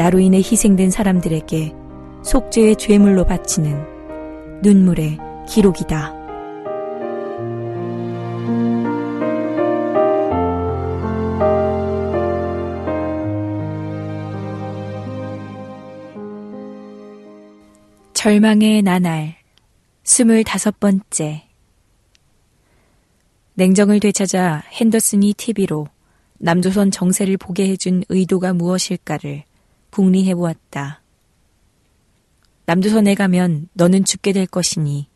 나로 인해 희생된 사람들에게 속죄의 죄물로 바치는 눈물의 기록이다. 절망의 나날 스물다섯 번째 냉정을 되찾아 핸더슨이 TV로 남조선 정세를 보게 해준 의도가 무엇일까를 궁리해 보았다. 남조선에 가면 너는 죽게 될 것이니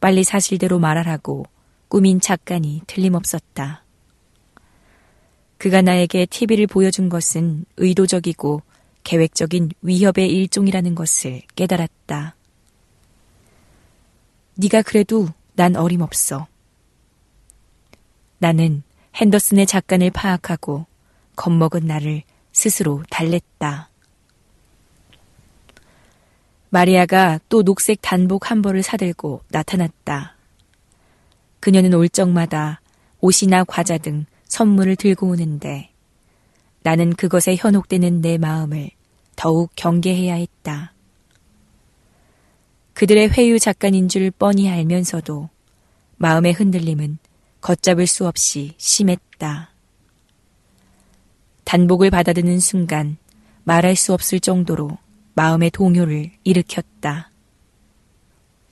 빨리 사실대로 말하라고 꾸민 작간이 틀림없었다. 그가 나에게 TV를 보여준 것은 의도적이고 계획적인 위협의 일종이라는 것을 깨달았다. 네가 그래도 난 어림없어. 나는 핸더슨의 작간을 파악하고 겁먹은 나를 스스로 달랬다. 마리아가 또 녹색 단복 한 벌을 사들고 나타났다. 그녀는 올 적마다 옷이나 과자 등 선물을 들고 오는데 나는 그것에 현혹되는 내 마음을 더욱 경계해야 했다. 그들의 회유 작가인 줄 뻔히 알면서도 마음의 흔들림은 걷잡을 수 없이 심했다. 단복을 받아드는 순간 말할 수 없을 정도로 마음의 동요를 일으켰다.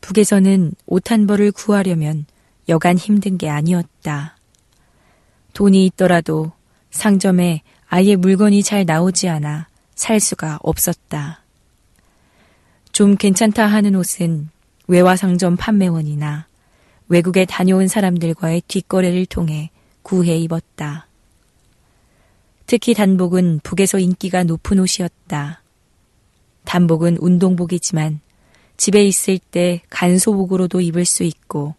북에서는 옷 한 벌을 구하려면 여간 힘든 게 아니었다. 돈이 있더라도 상점에 아예 물건이 잘 나오지 않아 살 수가 없었다. 좀 괜찮다 하는 옷은 외화 상점 판매원이나 외국에 다녀온 사람들과의 뒷거래를 통해 구해 입었다. 특히 단복은 북에서 인기가 높은 옷이었다. 단복은 운동복이지만 집에 있을 때 간소복으로도 입을 수 있고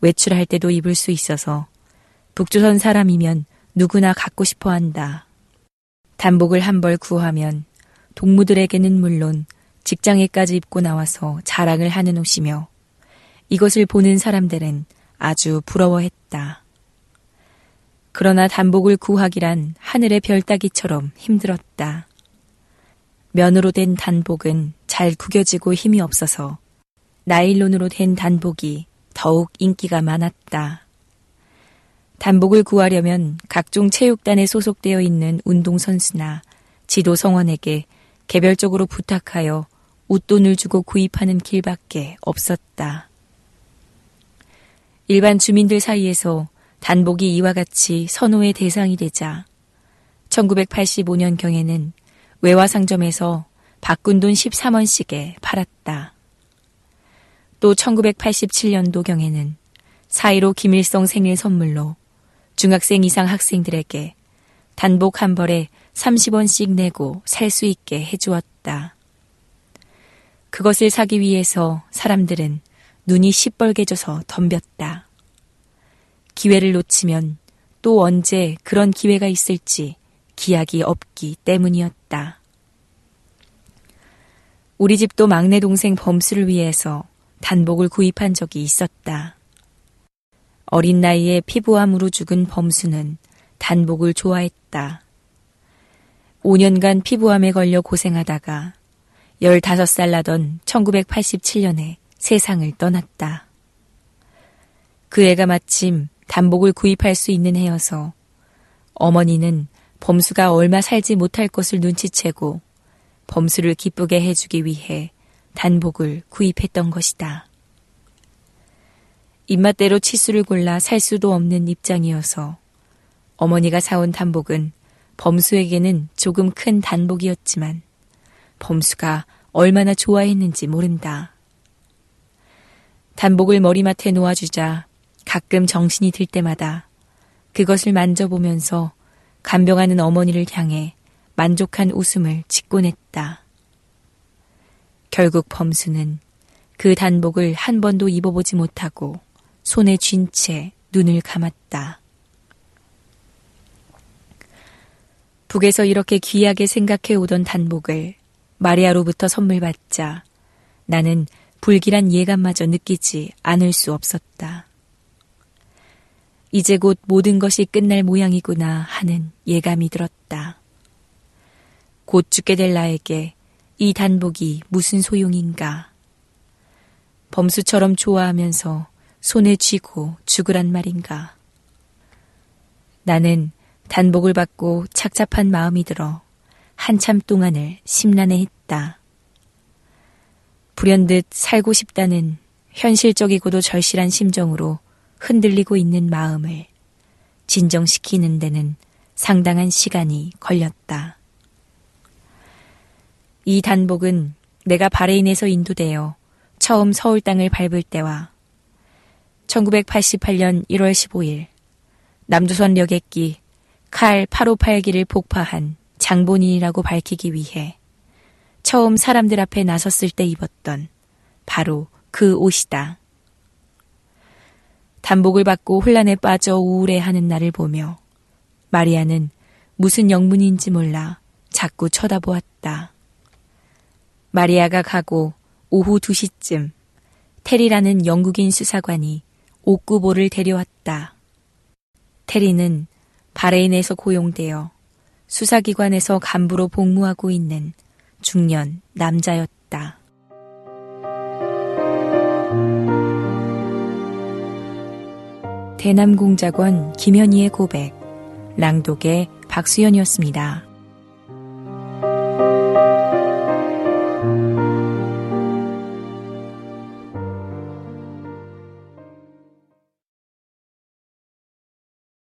외출할 때도 입을 수 있어서 북조선 사람이면 누구나 갖고 싶어 한다. 단복을 한 벌 구하면 동무들에게는 물론 직장에까지 입고 나와서 자랑을 하는 옷이며 이것을 보는 사람들은 아주 부러워했다. 그러나 단복을 구하기란 하늘의 별 따기처럼 힘들었다. 면으로 된 단복은 잘 구겨지고 힘이 없어서 나일론으로 된 단복이 더욱 인기가 많았다. 단복을 구하려면 각종 체육단에 소속되어 있는 운동선수나 지도 성원에게 개별적으로 부탁하여 웃돈을 주고 구입하는 길밖에 없었다. 일반 주민들 사이에서 단복이 이와 같이 선호의 대상이 되자 1985년경에는 외화 상점에서 바꾼 돈 13원씩에 팔았다. 또 1987년도경에는 사이로 김일성 생일 선물로 중학생 이상 학생들에게 단복 한 벌에 30원씩 내고 살 수 있게 해주었다. 그것을 사기 위해서 사람들은 눈이 시뻘개져서 덤볐다. 기회를 놓치면 또 언제 그런 기회가 있을지 기약이 없기 때문이었다. 우리 집도 막내 동생 범수를 위해서 단복을 구입한 적이 있었다. 어린 나이에 피부암으로 죽은 범수는 단복을 좋아했다. 5년간 피부암에 걸려 고생하다가 15살 나던 1987년에 세상을 떠났다. 그 애가 마침 단복을 구입할 수 있는 해여서 어머니는 범수가 얼마 살지 못할 것을 눈치채고 범수를 기쁘게 해주기 위해 단복을 구입했던 것이다. 입맛대로 치수를 골라 살 수도 없는 입장이어서 어머니가 사온 단복은 범수에게는 조금 큰 단복이었지만 범수가 얼마나 좋아했는지 모른다. 단복을 머리맡에 놓아주자 가끔 정신이 들 때마다 그것을 만져보면서 간병하는 어머니를 향해 만족한 웃음을 짓곤 했다. 결국 범수는 그 단복을 한 번도 입어보지 못하고 손에 쥔 채 눈을 감았다. 북에서 이렇게 귀하게 생각해 오던 단복을 마리아로부터 선물 받자 나는 불길한 예감마저 느끼지 않을 수 없었다. 이제 곧 모든 것이 끝날 모양이구나 하는 예감이 들었다. 곧 죽게 될 나에게 이 단복이 무슨 소용인가. 범수처럼 좋아하면서 손에 쥐고 죽으란 말인가. 나는 단복을 받고 착잡한 마음이 들어 한참 동안을 심란해 했다. 불현듯 살고 싶다는 현실적이고도 절실한 심정으로 흔들리고 있는 마음을 진정시키는 데는 상당한 시간이 걸렸다. 이 단복은 내가 바레인에서 인도되어 처음 서울 땅을 밟을 때와 1988년 1월 15일 남조선 여객기 칼 858기를 폭파한 장본인이라고 밝히기 위해 처음 사람들 앞에 나섰을 때 입었던 바로 그 옷이다. 단복을 받고 혼란에 빠져 우울해하는 나를 보며 마리아는 무슨 영문인지 몰라 자꾸 쳐다보았다. 마리아가 가고 오후 2시쯤 테리라는 영국인 수사관이 옥구보를 데려왔다. 테리는 바레인에서 고용되어 수사기관에서 간부로 복무하고 있는 중년 남자였다. 대남공작원 김현희의 고백, 랑독의 박수연이었습니다.